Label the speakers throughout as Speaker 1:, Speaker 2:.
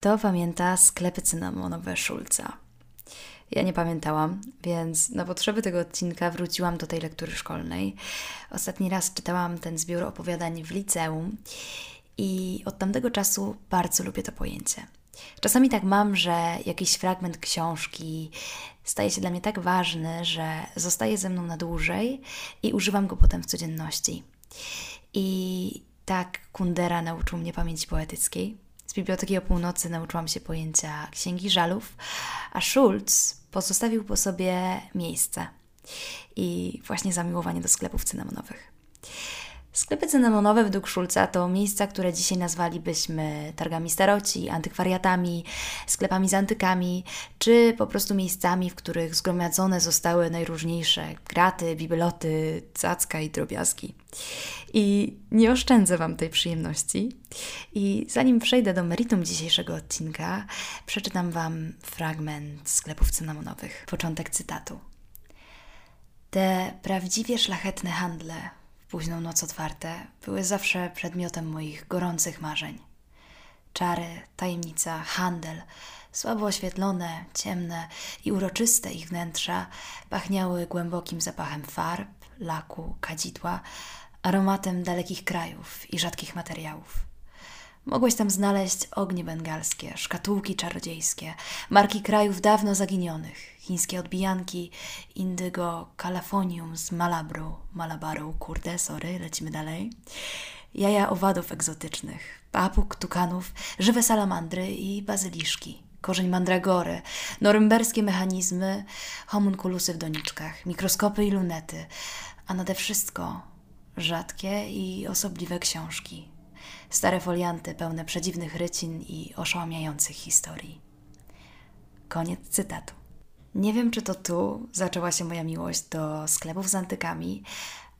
Speaker 1: Kto pamięta sklepy cynamonowe Szulca? Ja nie pamiętałam, więc na potrzeby tego odcinka wróciłam do tej lektury szkolnej. Ostatni raz czytałam ten zbiór opowiadań w liceum i od tamtego czasu bardzo lubię to pojęcie. Czasami tak mam, że jakiś fragment książki staje się dla mnie tak ważny, że zostaje ze mną na dłużej i używam go potem w codzienności. I tak Kundera nauczył mnie pamięci poetyckiej. Z Biblioteki o Północy nauczyłam się pojęcia Księgi Żalów, a Schulz pozostawił po sobie miejsce i właśnie zamiłowanie do sklepów cynamonowych. Sklepy cynamonowe według Szulca to miejsca, które dzisiaj nazwalibyśmy targami staroci, antykwariatami, sklepami z antykami, czy po prostu miejscami, w których zgromadzone zostały najróżniejsze graty, bibeloty, cacka i drobiazgi. I nie oszczędzę Wam tej przyjemności. I zanim przejdę do meritum dzisiejszego odcinka, przeczytam Wam fragment sklepów cynamonowych. Początek cytatu. Te prawdziwie szlachetne handle późną noc otwarte, były zawsze przedmiotem moich gorących marzeń. Czary, tajemnica, handel, słabo oświetlone, ciemne i uroczyste ich wnętrza pachniały głębokim zapachem farb, laku, kadzidła, aromatem dalekich krajów i rzadkich materiałów. Mogłeś tam znaleźć ognie bengalskie, szkatułki czarodziejskie, marki krajów dawno zaginionych, chińskie odbijanki, indygo, kalafonium z Malabru, Malabaru, kurde, sorry, lecimy dalej. Jaja owadów egzotycznych, papug, tukanów, żywe salamandry i bazyliszki, korzeń mandragory, norymberskie mechanizmy, homunkulusy w doniczkach, mikroskopy i lunety, a nade wszystko rzadkie i osobliwe książki, stare folianty pełne przedziwnych rycin i oszałamiających historii. Koniec cytatu. Nie wiem, czy to tu zaczęła się moja miłość do sklepów z antykami,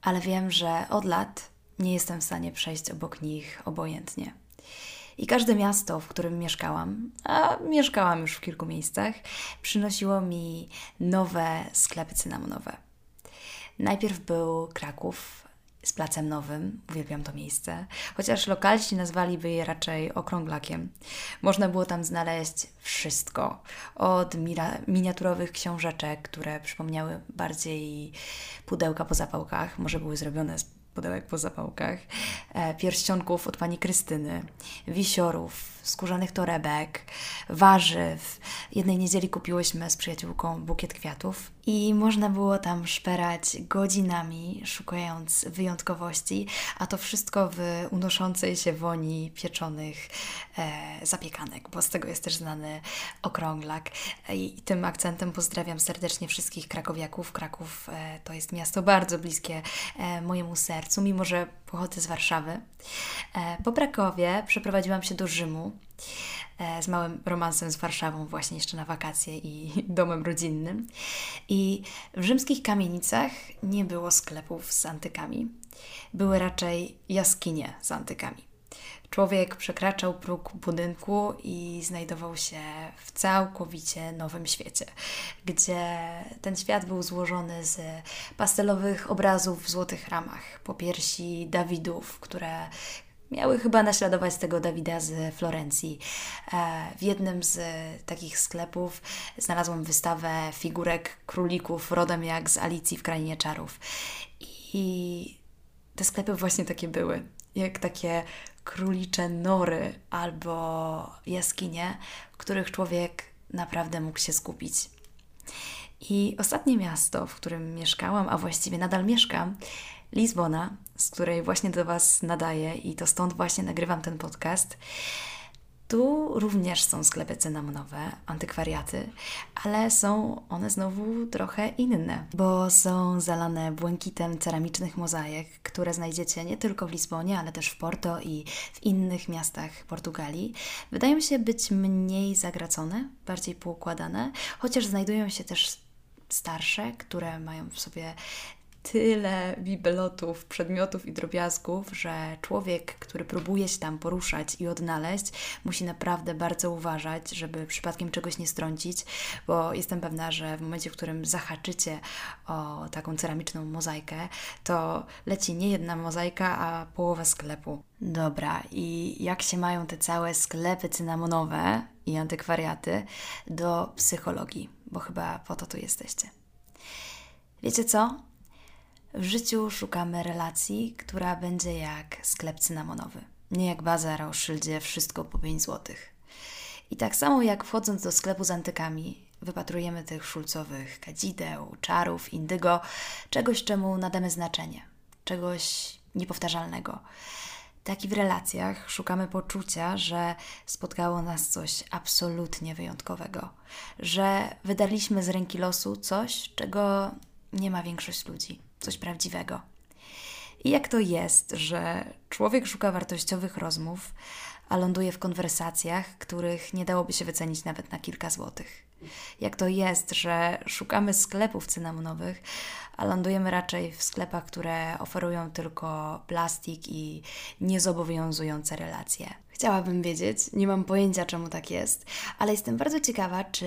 Speaker 1: ale wiem, że od lat nie jestem w stanie przejść obok nich obojętnie. I każde miasto, w którym mieszkałam, a mieszkałam już w kilku miejscach, przynosiło mi nowe sklepy cynamonowe. Najpierw był Kraków, z Placem Nowym. Uwielbiam to miejsce. Chociaż lokalsi nazwaliby je raczej okrąglakiem. Można było tam znaleźć wszystko. Od miniaturowych książeczek, które przypomniały bardziej pudełka po zapałkach. Może były zrobione z pudełek po zapałkach. E, pierścionków od pani Krystyny. Wisiorów, skórzanych torebek, warzyw. Jednej niedzieli kupiłyśmy z przyjaciółką bukiet kwiatów i można było tam szperać godzinami, szukając wyjątkowości, a to wszystko w unoszącej się woni pieczonych e, zapiekanek, bo z tego jest też znany okrąglak. I tym akcentem pozdrawiam serdecznie wszystkich krakowiaków. Kraków e, to jest miasto bardzo bliskie e, mojemu sercu, mimo że pochodzę z Warszawy. E, po Krakowie przeprowadziłam się do Rzymu e, z małym romansem z Warszawą, właśnie jeszcze na wakacje i domem rodzinnym. I w rzymskich kamienicach nie było sklepów z antykami. Były raczej jaskinie z antykami. Człowiek przekraczał próg budynku i znajdował się w całkowicie nowym świecie, gdzie ten świat był złożony z pastelowych obrazów w złotych ramach, popiersi Dawidów, które miały chyba naśladować tego Dawida z Florencji. E, w jednym z takich sklepów znalazłam wystawę figurek królików rodem jak z Alicji w Krainie Czarów. I te sklepy właśnie takie były. Jak takie królicze nory albo jaskinie, w których człowiek naprawdę mógł się skupić. I ostatnie miasto, w którym mieszkałam, a właściwie nadal mieszkam, Lizbona, z której właśnie do Was nadaję i to stąd właśnie nagrywam ten podcast. Tu również są sklepy cynamonowe, antykwariaty, ale są one znowu trochę inne, bo są zalane błękitem ceramicznych mozaik, które znajdziecie nie tylko w Lizbonie, ale też w Porto i w innych miastach Portugalii. Wydają się być mniej zagracone, bardziej poukładane, chociaż znajdują się też starsze, które mają w sobie tyle bibelotów, przedmiotów i drobiazgów, że człowiek, który próbuje się tam poruszać i odnaleźć, musi naprawdę bardzo uważać, żeby przypadkiem czegoś nie strącić, bo jestem pewna, że w momencie, w którym zahaczycie o taką ceramiczną mozaikę, to leci nie jedna mozaika, a połowa sklepu. Dobra, i jak się mają te całe sklepy cynamonowe i antykwariaty do psychologii? Bo chyba po to tu jesteście. Wiecie co? W życiu szukamy relacji, która będzie jak sklep cynamonowy. Nie jak bazar o szyldzie wszystko po 5 zł. I tak samo jak wchodząc do sklepu z antykami, wypatrujemy tych szulcowych kadzideł, czarów, indygo, czegoś, czemu nadamy znaczenie, czegoś niepowtarzalnego. Tak i w relacjach szukamy poczucia, że spotkało nas coś absolutnie wyjątkowego, że wydarliśmy z ręki losu coś, czego nie ma większość ludzi coś prawdziwego. I jak to jest, że człowiek szuka wartościowych rozmów, a ląduje w konwersacjach, których nie dałoby się wycenić nawet na kilka złotych? Jak to jest, że szukamy sklepów cynamonowych, a lądujemy raczej w sklepach, które oferują tylko plastik i niezobowiązujące relacje? Chciałabym wiedzieć, nie mam pojęcia czemu tak jest, ale jestem bardzo ciekawa, czy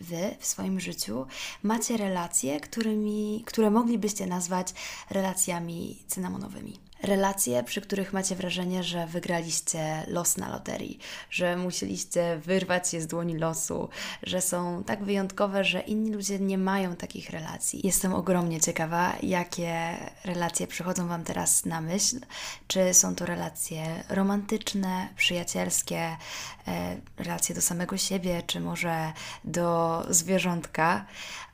Speaker 1: Wy w swoim życiu macie relacje, którymi, które moglibyście nazwać relacjami cynamonowymi. Relacje, przy których macie wrażenie, że wygraliście los na loterii, że musieliście wyrwać je z dłoni losu, że są tak wyjątkowe, że inni ludzie nie mają takich relacji. Jestem ogromnie ciekawa, jakie relacje przychodzą Wam teraz na myśl. Czy są to relacje romantyczne, przyjacielskie, e, relacje do samego siebie, czy może do zwierzątka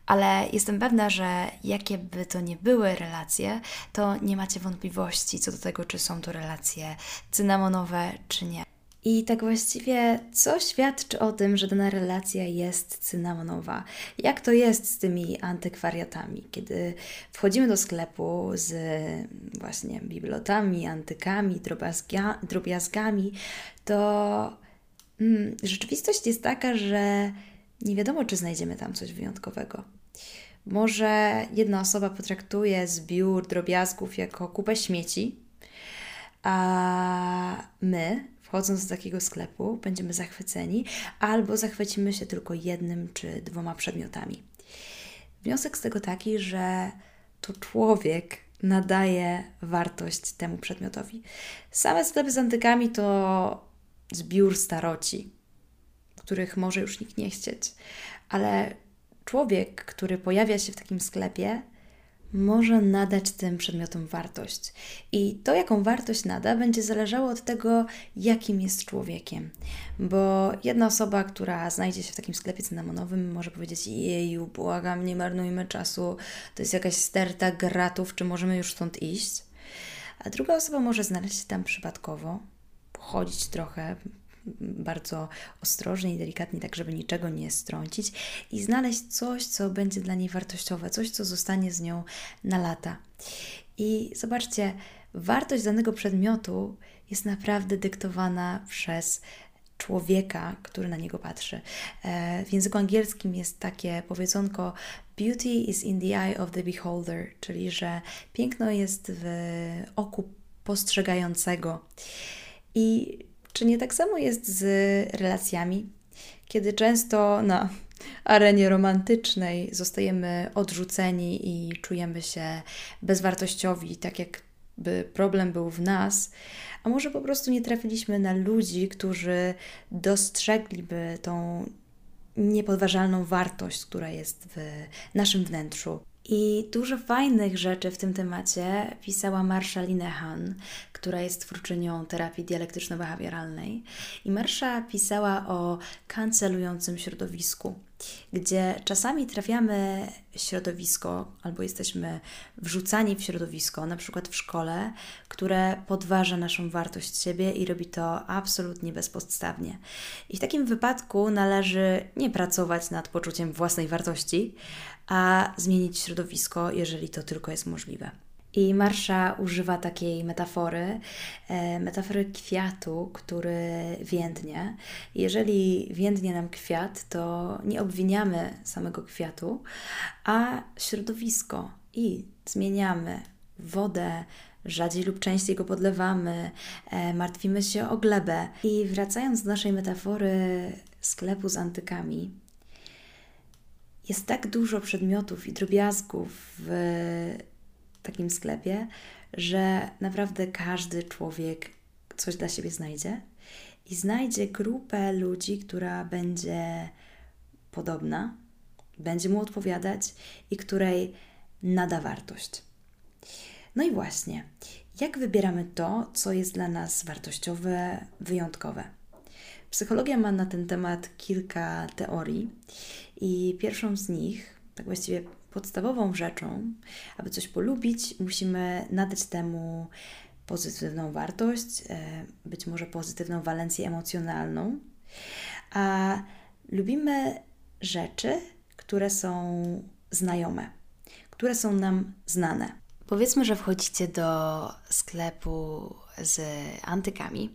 Speaker 1: ale jestem pewna, że jakie by to nie były relacje, to nie macie wątpliwości co do tego, czy są to relacje cynamonowe, czy nie. I tak właściwie, co świadczy o tym, że dana relacja jest cynamonowa? Jak to jest z tymi antykwariatami? Kiedy wchodzimy do sklepu z właśnie bibliotami, antykami, drobiazgami, to mm, rzeczywistość jest taka, że nie wiadomo, czy znajdziemy tam coś wyjątkowego. Może jedna osoba potraktuje zbiór drobiazgów jako kupę śmieci, a my, wchodząc do takiego sklepu, będziemy zachwyceni, albo zachwycimy się tylko jednym czy dwoma przedmiotami. Wniosek z tego taki, że to człowiek nadaje wartość temu przedmiotowi. Same sklepy z antykami to zbiór staroci, których może już nikt nie chcieć, ale człowiek, który pojawia się w takim sklepie, może nadać tym przedmiotom wartość. I to, jaką wartość nada, będzie zależało od tego, jakim jest człowiekiem. Bo jedna osoba, która znajdzie się w takim sklepie cynamonowym, może powiedzieć: Jeju, błagam, nie marnujmy czasu, to jest jakaś sterta gratów, czy możemy już stąd iść? A druga osoba może znaleźć się tam przypadkowo, chodzić trochę, bardzo ostrożnie i delikatnie, tak żeby niczego nie strącić i znaleźć coś, co będzie dla niej wartościowe, coś, co zostanie z nią na lata. I zobaczcie, wartość danego przedmiotu jest naprawdę dyktowana przez człowieka, który na niego patrzy. E, w języku angielskim jest takie powiedzonko Beauty is in the eye of the beholder, czyli że piękno jest w oku postrzegającego. I czy nie tak samo jest z relacjami, kiedy często na arenie romantycznej zostajemy odrzuceni i czujemy się bezwartościowi, tak jakby problem był w nas, a może po prostu nie trafiliśmy na ludzi, którzy dostrzegliby tą niepodważalną wartość, która jest w naszym wnętrzu. I dużo fajnych rzeczy w tym temacie pisała Marsha Linehan, która jest twórczynią terapii dialektyczno-behawioralnej. I Marsha pisała o kancelującym środowisku, gdzie czasami trafiamy środowisko albo jesteśmy wrzucani w środowisko, na przykład w szkole, które podważa naszą wartość siebie i robi to absolutnie bezpodstawnie. I w takim wypadku należy nie pracować nad poczuciem własnej wartości, a zmienić środowisko, jeżeli to tylko jest możliwe. I Marsza używa takiej metafory, e, metafory kwiatu, który więdnie. Jeżeli więdnie nam kwiat, to nie obwiniamy samego kwiatu, a środowisko, i zmieniamy wodę, rzadziej lub częściej go podlewamy, e, martwimy się o glebę. I wracając do naszej metafory sklepu z antykami, jest tak dużo przedmiotów i drobiazgów w takim sklepie, że naprawdę każdy człowiek coś dla siebie znajdzie i znajdzie grupę ludzi, która będzie podobna, będzie mu odpowiadać i której nada wartość. No i właśnie, jak wybieramy to, co jest dla nas wartościowe, wyjątkowe? Psychologia ma na ten temat kilka teorii i pierwszą z nich, tak właściwie podstawową rzeczą, aby coś polubić, musimy nadać temu pozytywną wartość, e, być może pozytywną walencję emocjonalną, a lubimy rzeczy, które są znajome, które są nam znane. Powiedzmy, że wchodzicie do sklepu z antykami,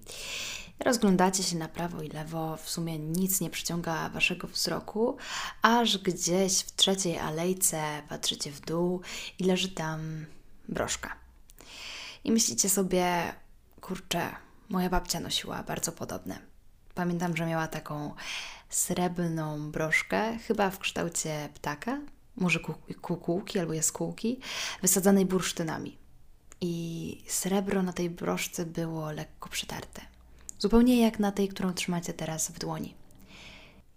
Speaker 1: rozglądacie się na prawo i lewo, w sumie nic nie przyciąga waszego wzroku, aż gdzieś w trzeciej alejce patrzycie w dół i leży tam broszka. I myślicie sobie, kurczę, moja babcia nosiła bardzo podobne. Pamiętam, że miała taką srebrną broszkę, chyba w kształcie ptaka, może kukułki albo jaskółki, wysadzanej bursztynami. I srebro na tej broszce było lekko przetarte. Zupełnie jak na tej, którą trzymacie teraz w dłoni.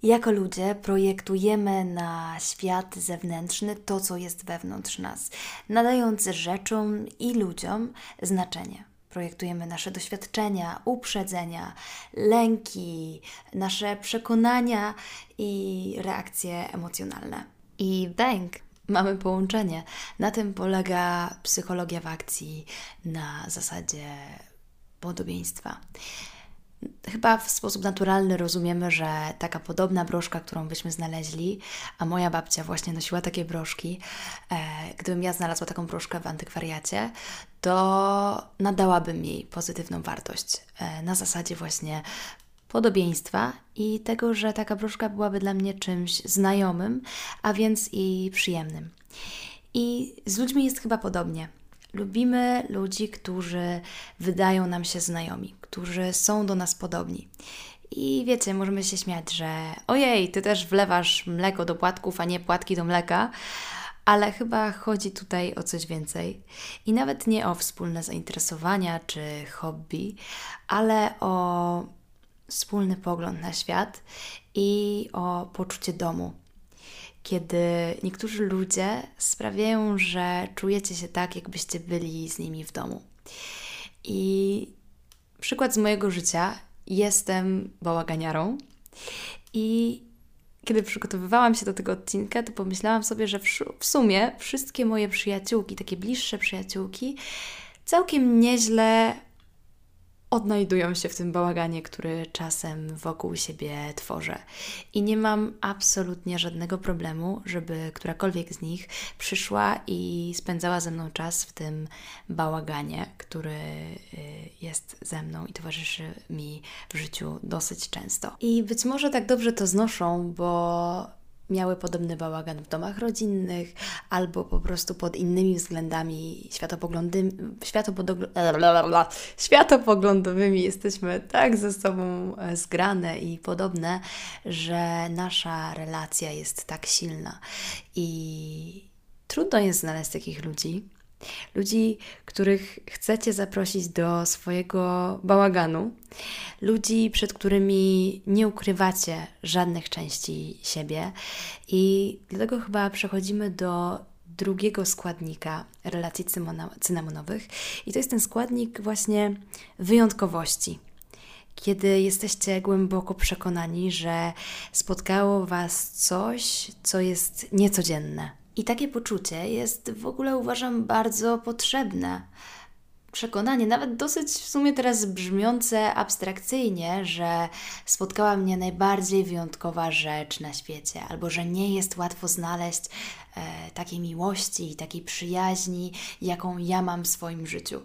Speaker 1: Jako ludzie projektujemy na świat zewnętrzny to, co jest wewnątrz nas, nadając rzeczom i ludziom znaczenie. Projektujemy nasze doświadczenia, uprzedzenia, lęki, nasze przekonania i reakcje emocjonalne. I bęk mamy połączenie. Na tym polega psychologia w akcji na zasadzie podobieństwa chyba w sposób naturalny rozumiemy, że taka podobna broszka, którą byśmy znaleźli, a moja babcia właśnie nosiła takie broszki, e, gdybym ja znalazła taką broszkę w antykwariacie, to nadałabym jej pozytywną wartość e, na zasadzie właśnie podobieństwa i tego, że taka broszka byłaby dla mnie czymś znajomym, a więc i przyjemnym. I z ludźmi jest chyba podobnie. Lubimy ludzi, którzy wydają nam się znajomi, którzy są do nas podobni. I wiecie, możemy się śmiać, że ojej, ty też wlewasz mleko do płatków, a nie płatki do mleka, ale chyba chodzi tutaj o coś więcej. I nawet nie o wspólne zainteresowania czy hobby, ale o wspólny pogląd na świat i o poczucie domu kiedy niektórzy ludzie sprawiają, że czujecie się tak, jakbyście byli z nimi w domu. I przykład z mojego życia. Jestem bałaganiarą i kiedy przygotowywałam się do tego odcinka, to pomyślałam sobie, że w sumie wszystkie moje przyjaciółki, takie bliższe przyjaciółki, całkiem nieźle odnajdują się w tym bałaganie, który czasem wokół siebie tworzę. I nie mam absolutnie żadnego problemu, żeby którakolwiek z nich przyszła i spędzała ze mną czas w tym bałaganie, który y, jest ze mną i towarzyszy mi w życiu dosyć często. I być może tak dobrze to znoszą, bo miały podobny bałagan w domach rodzinnych, albo po prostu pod innymi względami światopoglądowymi jesteśmy tak ze sobą e, zgrane i podobne, że nasza relacja jest tak silna. I trudno jest znaleźć takich ludzi, ludzi, których chcecie zaprosić do swojego bałaganu, ludzi, przed którymi nie ukrywacie żadnych części siebie, i dlatego chyba przechodzimy do drugiego składnika relacji cynamonowych, i to jest ten składnik właśnie wyjątkowości. Kiedy jesteście głęboko przekonani, że spotkało Was coś, co jest niecodzienne, i takie poczucie jest w ogóle uważam bardzo potrzebne. Przekonanie, nawet dosyć w sumie teraz brzmiące abstrakcyjnie, że spotkała mnie najbardziej wyjątkowa rzecz na świecie, albo że nie jest łatwo znaleźć takiej miłości i takiej przyjaźni, jaką ja mam w swoim życiu.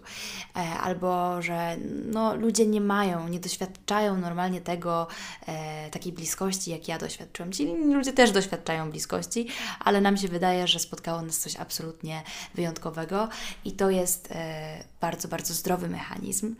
Speaker 1: E, albo że no, ludzie nie mają, nie doświadczają normalnie tego, e, takiej bliskości, jak ja doświadczyłam. Ci ludzie też doświadczają bliskości, ale nam się wydaje, że spotkało nas coś absolutnie wyjątkowego i to jest e, bardzo, bardzo zdrowy mechanizm.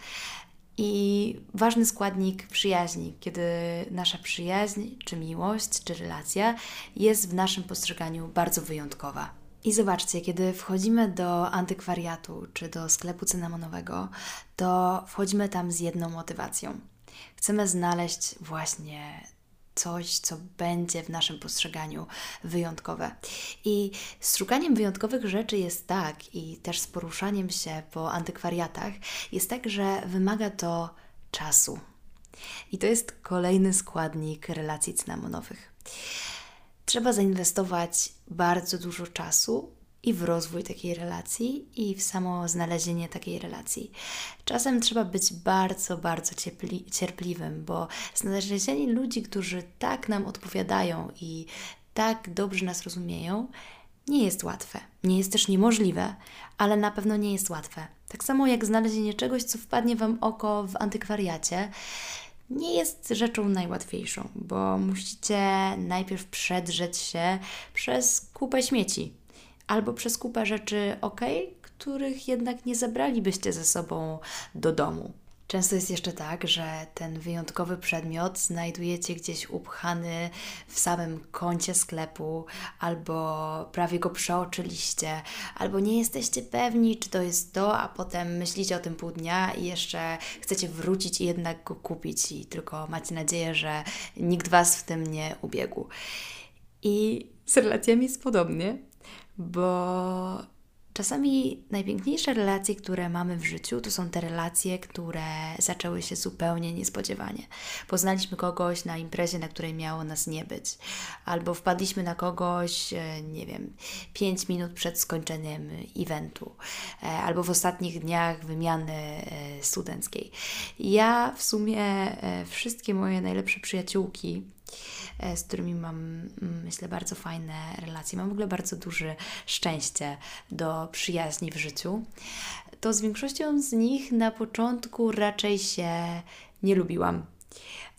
Speaker 1: I ważny składnik przyjaźni, kiedy nasza przyjaźń, czy miłość, czy relacja jest w naszym postrzeganiu bardzo wyjątkowa. I zobaczcie, kiedy wchodzimy do antykwariatu czy do sklepu cynamonowego, to wchodzimy tam z jedną motywacją. Chcemy znaleźć właśnie coś, co będzie w naszym postrzeganiu wyjątkowe. I z szukaniem wyjątkowych rzeczy jest tak, i też z poruszaniem się po antykwariatach, jest tak, że wymaga to czasu. I to jest kolejny składnik relacji cynamonowych. Trzeba zainwestować bardzo dużo czasu i w rozwój takiej relacji, i w samo znalezienie takiej relacji. Czasem trzeba być bardzo, bardzo ciepli, cierpliwym, bo znalezienie ludzi, którzy tak nam odpowiadają i tak dobrze nas rozumieją, nie jest łatwe. Nie jest też niemożliwe, ale na pewno nie jest łatwe. Tak samo jak znalezienie czegoś, co wpadnie Wam oko w antykwariacie, nie jest rzeczą najłatwiejszą, bo musicie najpierw przedrzeć się przez kupę śmieci albo przez kupę rzeczy ok, których jednak nie zabralibyście ze sobą do domu. Często jest jeszcze tak, że ten wyjątkowy przedmiot znajdujecie gdzieś upchany w samym kącie sklepu, albo prawie go przeoczyliście, albo nie jesteście pewni, czy to jest to, a potem myślicie o tym pół dnia i jeszcze chcecie wrócić i jednak go kupić, i tylko macie nadzieję, że nikt Was w tym nie ubiegł. I z relacjami jest podobnie bo czasami najpiękniejsze relacje, które mamy w życiu, to są te relacje, które zaczęły się zupełnie niespodziewanie. Poznaliśmy kogoś na imprezie, na której miało nas nie być, albo wpadliśmy na kogoś, e, nie wiem, 5 minut przed skończeniem eventu, e, albo w ostatnich dniach wymiany e, studenckiej. Ja w sumie wszystkie moje najlepsze przyjaciółki, z którymi mam, mm, myślę, bardzo fajne relacje. Mam w ogóle bardzo duże szczęście do przyjaźni w życiu. To z większością z nich na początku raczej się nie lubiłam.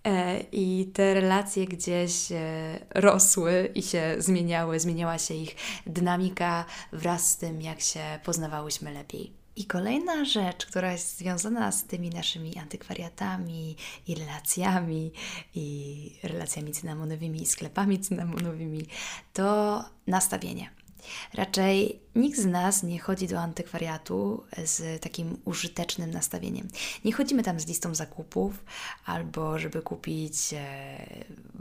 Speaker 1: E, I te relacje gdzieś e, rosły i się zmieniały, zmieniała się ich dynamika wraz z tym, jak się poznawałyśmy lepiej. I kolejna rzecz, która jest związana z tymi naszymi antykwariatami i relacjami, i relacjami cynamonowymi, i sklepami cynamonowymi, to nastawienie. Raczej nikt z nas nie chodzi do antykwariatu z takim użytecznym nastawieniem. Nie chodzimy tam z listą zakupów albo żeby kupić e,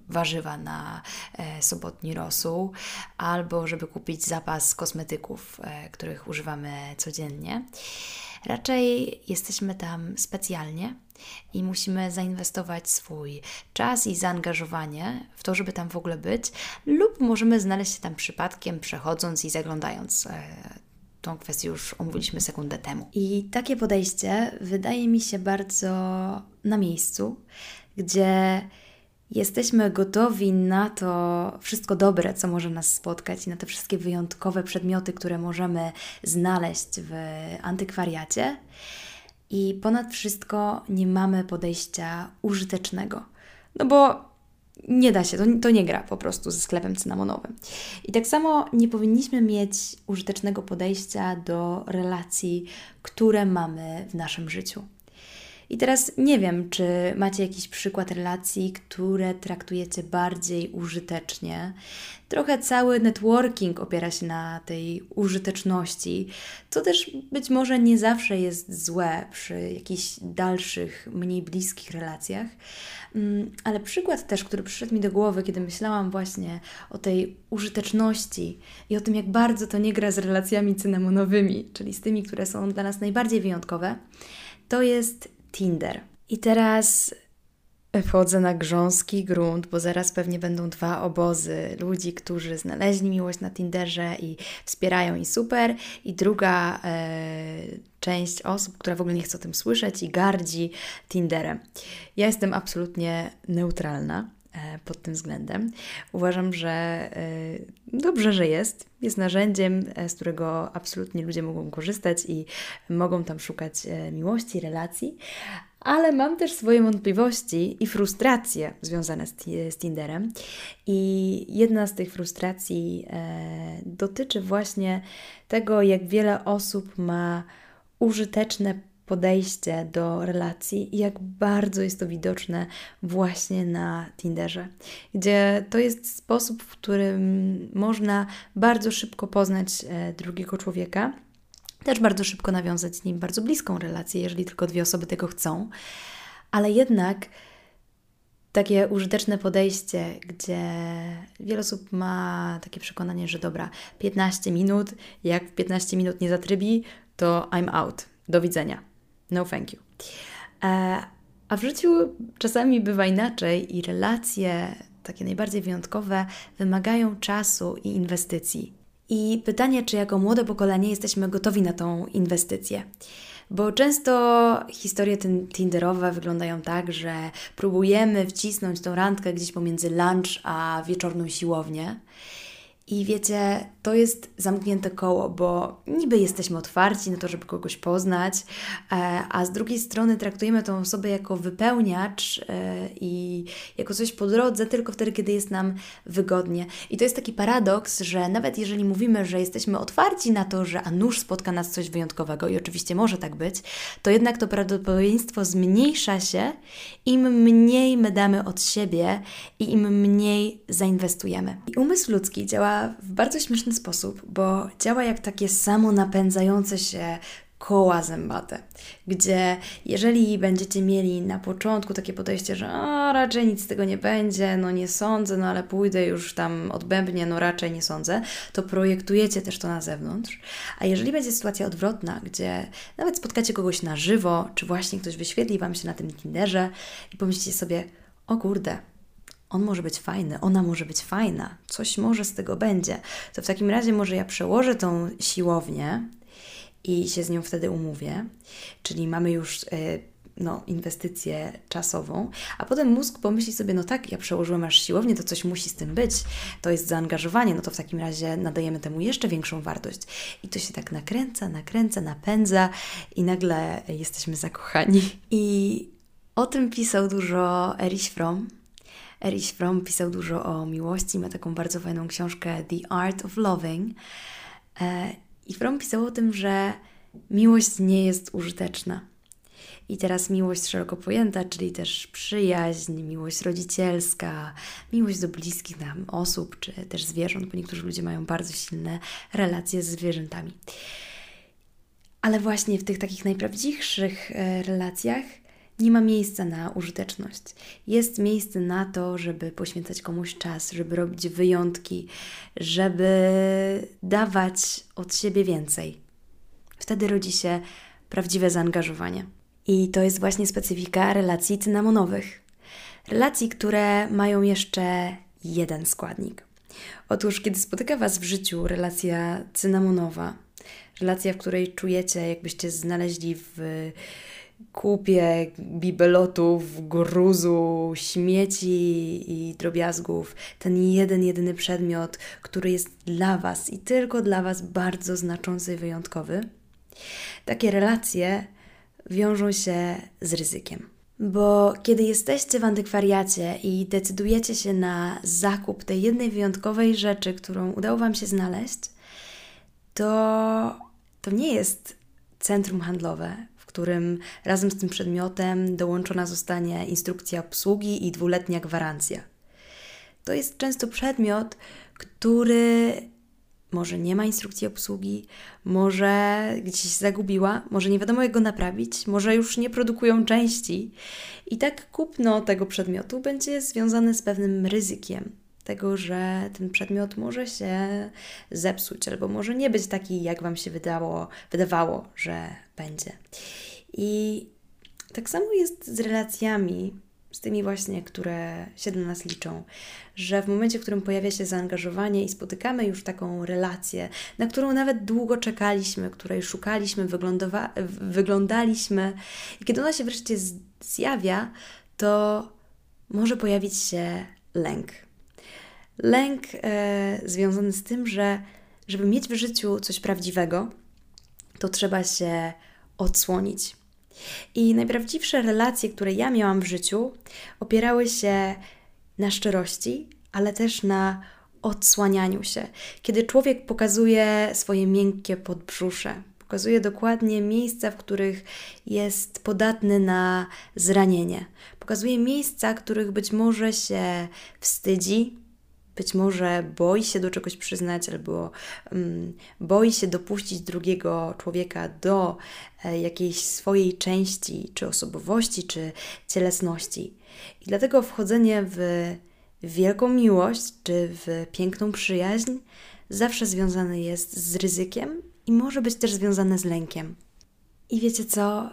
Speaker 1: warzywa na e, sobotni rosół, albo żeby kupić zapas kosmetyków, e, których używamy codziennie. Raczej jesteśmy tam specjalnie i musimy zainwestować swój czas i zaangażowanie w to, żeby tam w ogóle być, lub możemy znaleźć się tam przypadkiem, przechodząc i zaglądając. E, tą kwestię już omówiliśmy sekundę temu. I takie podejście wydaje mi się bardzo na miejscu, gdzie jesteśmy gotowi na to wszystko dobre, co może nas spotkać, i na te wszystkie wyjątkowe przedmioty, które możemy znaleźć w antykwariacie. I ponad wszystko nie mamy podejścia użytecznego. No bo nie da się, to, to nie gra po prostu ze sklepem cynamonowym. I tak samo nie powinniśmy mieć użytecznego podejścia do relacji, które mamy w naszym życiu. I teraz nie wiem, czy macie jakiś przykład relacji, które traktujecie bardziej użytecznie. Trochę cały networking opiera się na tej użyteczności, co też być może nie zawsze jest złe przy jakichś dalszych, mniej bliskich relacjach. Mm, ale przykład też, który przyszedł mi do głowy, kiedy myślałam właśnie o tej użyteczności i o tym, jak bardzo to nie gra z relacjami cynamonowymi, czyli z tymi, które są dla nas najbardziej wyjątkowe, to jest Tinder. I teraz wchodzę na grząski grunt, bo zaraz pewnie będą dwa obozy ludzi, którzy znaleźli miłość na Tinderze i wspierają i super, i druga e, część osób, która w ogóle nie chce o tym słyszeć i gardzi Tinderem. Ja jestem absolutnie neutralna. Pod tym względem. Uważam, że dobrze, że jest. Jest narzędziem, z którego absolutnie ludzie mogą korzystać i mogą tam szukać miłości, relacji, ale mam też swoje wątpliwości i frustracje związane z, z Tinderem. I jedna z tych frustracji e, dotyczy właśnie tego, jak wiele osób ma użyteczne podejście do relacji i jak bardzo jest to widoczne właśnie na Tinderze, gdzie to jest sposób, w którym można bardzo szybko poznać e, drugiego człowieka też bardzo szybko nawiązać z nim bardzo bliską relację, jeżeli tylko dwie osoby tego chcą, ale jednak takie użyteczne podejście, gdzie wiele osób ma takie przekonanie, że dobra, 15 minut, jak w 15 minut nie zatrybi, to I'm out. Do widzenia. No thank you. E, a w życiu czasami bywa inaczej i relacje takie najbardziej wyjątkowe wymagają czasu i inwestycji. I pytanie, czy jako młode pokolenie jesteśmy gotowi na tą inwestycję. Bo często historie Tinderowe wyglądają tak, że próbujemy wcisnąć tą randkę gdzieś pomiędzy lunch a wieczorną siłownię. I wiecie, to jest zamknięte koło, bo niby jesteśmy otwarci na to, żeby kogoś poznać, e, a z drugiej strony traktujemy tą osobę jako wypełniacz e, i jako coś po drodze tylko wtedy, kiedy jest nam wygodnie. I to jest taki paradoks, że nawet jeżeli mówimy, że jesteśmy otwarci na to, że a nuż spotka nas coś wyjątkowego, i oczywiście może tak być, to jednak to prawdopodobieństwo zmniejsza się, im mniej my damy od siebie i im mniej zainwestujemy. I umysł ludzki działa w bardzo śmieszny sposób, bo działa jak takie samo napędzające się koła zębate, gdzie jeżeli będziecie mieli na początku takie podejście, że a, raczej nic z tego nie będzie, no nie sądzę, no ale pójdę już tam odbębnie, no raczej nie sądzę, to projektujecie też to na zewnątrz. A jeżeli będzie sytuacja odwrotna, gdzie nawet spotkacie kogoś na żywo, czy właśnie ktoś wyświetli Wam się na tym Tinderze i pomyślicie sobie, o kurde, on może być fajny, ona może być fajna, coś może z tego będzie, to w takim razie może ja przełożę tą siłownię i się z nią wtedy umówię, czyli mamy już y, no, inwestycję czasową, a potem mózg pomyśli sobie, no tak, ja przełożyłem aż siłownię, to coś musi z tym być, to jest zaangażowanie, no to w takim razie nadajemy temu jeszcze większą wartość. I to się tak nakręca, nakręca, napędza i nagle jesteśmy zakochani. I o tym pisał dużo Erich Fromm, Erich Fromm pisał dużo o miłości, ma taką bardzo fajną książkę The Art of Loving. E, I Fromm pisał o tym, że miłość nie jest użyteczna. I teraz miłość szeroko pojęta, czyli też przyjaźń, miłość rodzicielska, miłość do bliskich nam osób, czy też zwierząt, bo niektórzy ludzie mają bardzo silne relacje ze zwierzętami. Ale właśnie w tych takich najprawdziwszych e, relacjach nie ma miejsca na użyteczność. Jest miejsce na to, żeby poświęcać komuś czas, żeby robić wyjątki, żeby dawać od siebie więcej. Wtedy rodzi się prawdziwe zaangażowanie. I to jest właśnie specyfika relacji cynamonowych. Relacji, które mają jeszcze jeden składnik. Otóż, kiedy spotyka Was w życiu relacja cynamonowa, relacja, w której czujecie, jakbyście znaleźli w kupie bibelotów, gruzu, śmieci i drobiazgów, ten jeden, jedyny przedmiot, który jest dla Was i tylko dla Was bardzo znaczący i wyjątkowy, takie relacje wiążą się z ryzykiem. Bo kiedy jesteście w antykwariacie i decydujecie się na zakup tej jednej wyjątkowej rzeczy, którą udało Wam się znaleźć, to to nie jest centrum handlowe, którym razem z tym przedmiotem dołączona zostanie instrukcja obsługi i dwuletnia gwarancja. To jest często przedmiot, który może nie ma instrukcji obsługi, może gdzieś zagubiła, może nie wiadomo jak go naprawić, może już nie produkują części. I tak kupno tego przedmiotu będzie związane z pewnym ryzykiem tego, że ten przedmiot może się zepsuć, albo może nie być taki, jak Wam się wydało, wydawało, że będzie. I tak samo jest z relacjami, z tymi właśnie, które się do nas liczą, że w momencie, w którym pojawia się zaangażowanie i spotykamy już taką relację, na którą nawet długo czekaliśmy, której szukaliśmy, wyglądaliśmy, i kiedy ona się wreszcie zjawia, to może pojawić się lęk. Lęk e, związany z tym, że żeby mieć w życiu coś prawdziwego, to trzeba się odsłonić. I najprawdziwsze relacje, które ja miałam w życiu, opierały się na szczerości, ale też na odsłanianiu się. Kiedy człowiek pokazuje swoje miękkie podbrzusze, pokazuje dokładnie miejsca, w których jest podatny na zranienie. Pokazuje miejsca, których być może się wstydzi, być może boi się do czegoś przyznać, albo um, boi się dopuścić drugiego człowieka do e, jakiejś swojej części, czy osobowości, czy cielesności. I dlatego wchodzenie w wielką miłość, czy w piękną przyjaźń zawsze związane jest z ryzykiem i może być też związane z lękiem. I wiecie co?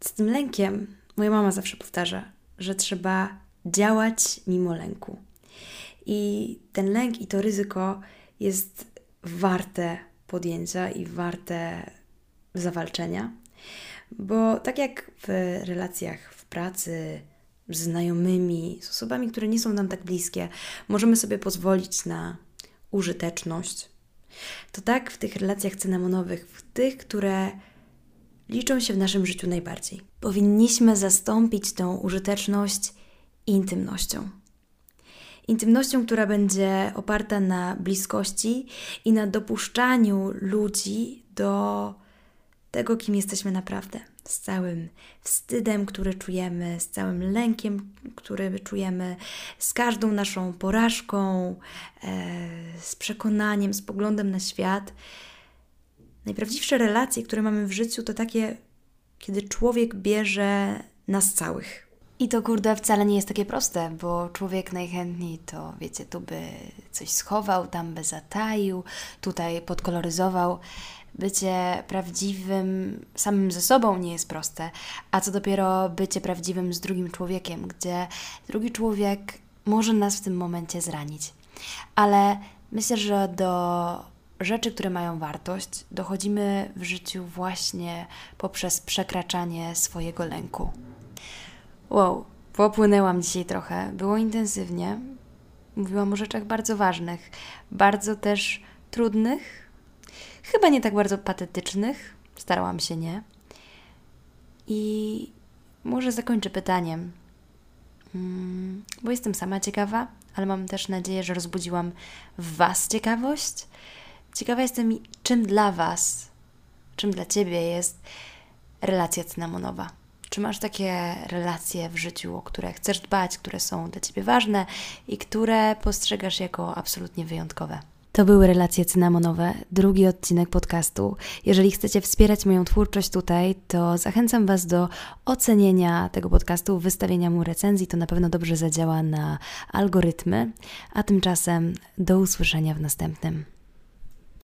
Speaker 1: Z tym lękiem moja mama zawsze powtarza, że trzeba działać mimo lęku. I ten lęk i to ryzyko jest warte podjęcia i warte zawalczenia, bo tak jak w relacjach w pracy, z znajomymi, z osobami, które nie są nam tak bliskie, możemy sobie pozwolić na użyteczność, to tak w tych relacjach cynamonowych, w tych, które liczą się w naszym życiu najbardziej. Powinniśmy zastąpić tą użyteczność intymnością. Intymnością, która będzie oparta na bliskości i na dopuszczaniu ludzi do tego, kim jesteśmy naprawdę. Z całym wstydem, który czujemy, z całym lękiem, który czujemy, z każdą naszą porażką, e, z przekonaniem, z poglądem na świat. Najprawdziwsze relacje, które mamy w życiu, to takie, kiedy człowiek bierze nas całych i to kurde wcale nie jest takie proste, bo człowiek najchętniej to, wiecie, tu by coś schował, tam by zataił, tutaj podkoloryzował. Bycie prawdziwym samym ze sobą nie jest proste, a co dopiero bycie prawdziwym z drugim człowiekiem, gdzie drugi człowiek może nas w tym momencie zranić. Ale myślę, że do rzeczy, które mają wartość, dochodzimy w życiu właśnie poprzez przekraczanie swojego lęku. Wow, popłynęłam dzisiaj trochę. Było intensywnie. Mówiłam o rzeczach bardzo ważnych, bardzo też trudnych, chyba nie tak bardzo patetycznych. Starałam się nie. I może zakończę pytaniem, mm, bo jestem sama ciekawa, ale mam też nadzieję, że rozbudziłam w Was ciekawość. Ciekawa jestem, czym dla Was, czym dla Ciebie jest relacja cynamonowa. Czy masz takie relacje w życiu, o które chcesz dbać, które są dla Ciebie ważne i które postrzegasz jako absolutnie wyjątkowe? To były relacje cynamonowe, drugi odcinek podcastu. Jeżeli chcecie wspierać moją twórczość tutaj, to zachęcam Was do ocenienia tego podcastu, wystawienia mu recenzji. To na pewno dobrze zadziała na algorytmy. A tymczasem do usłyszenia w następnym.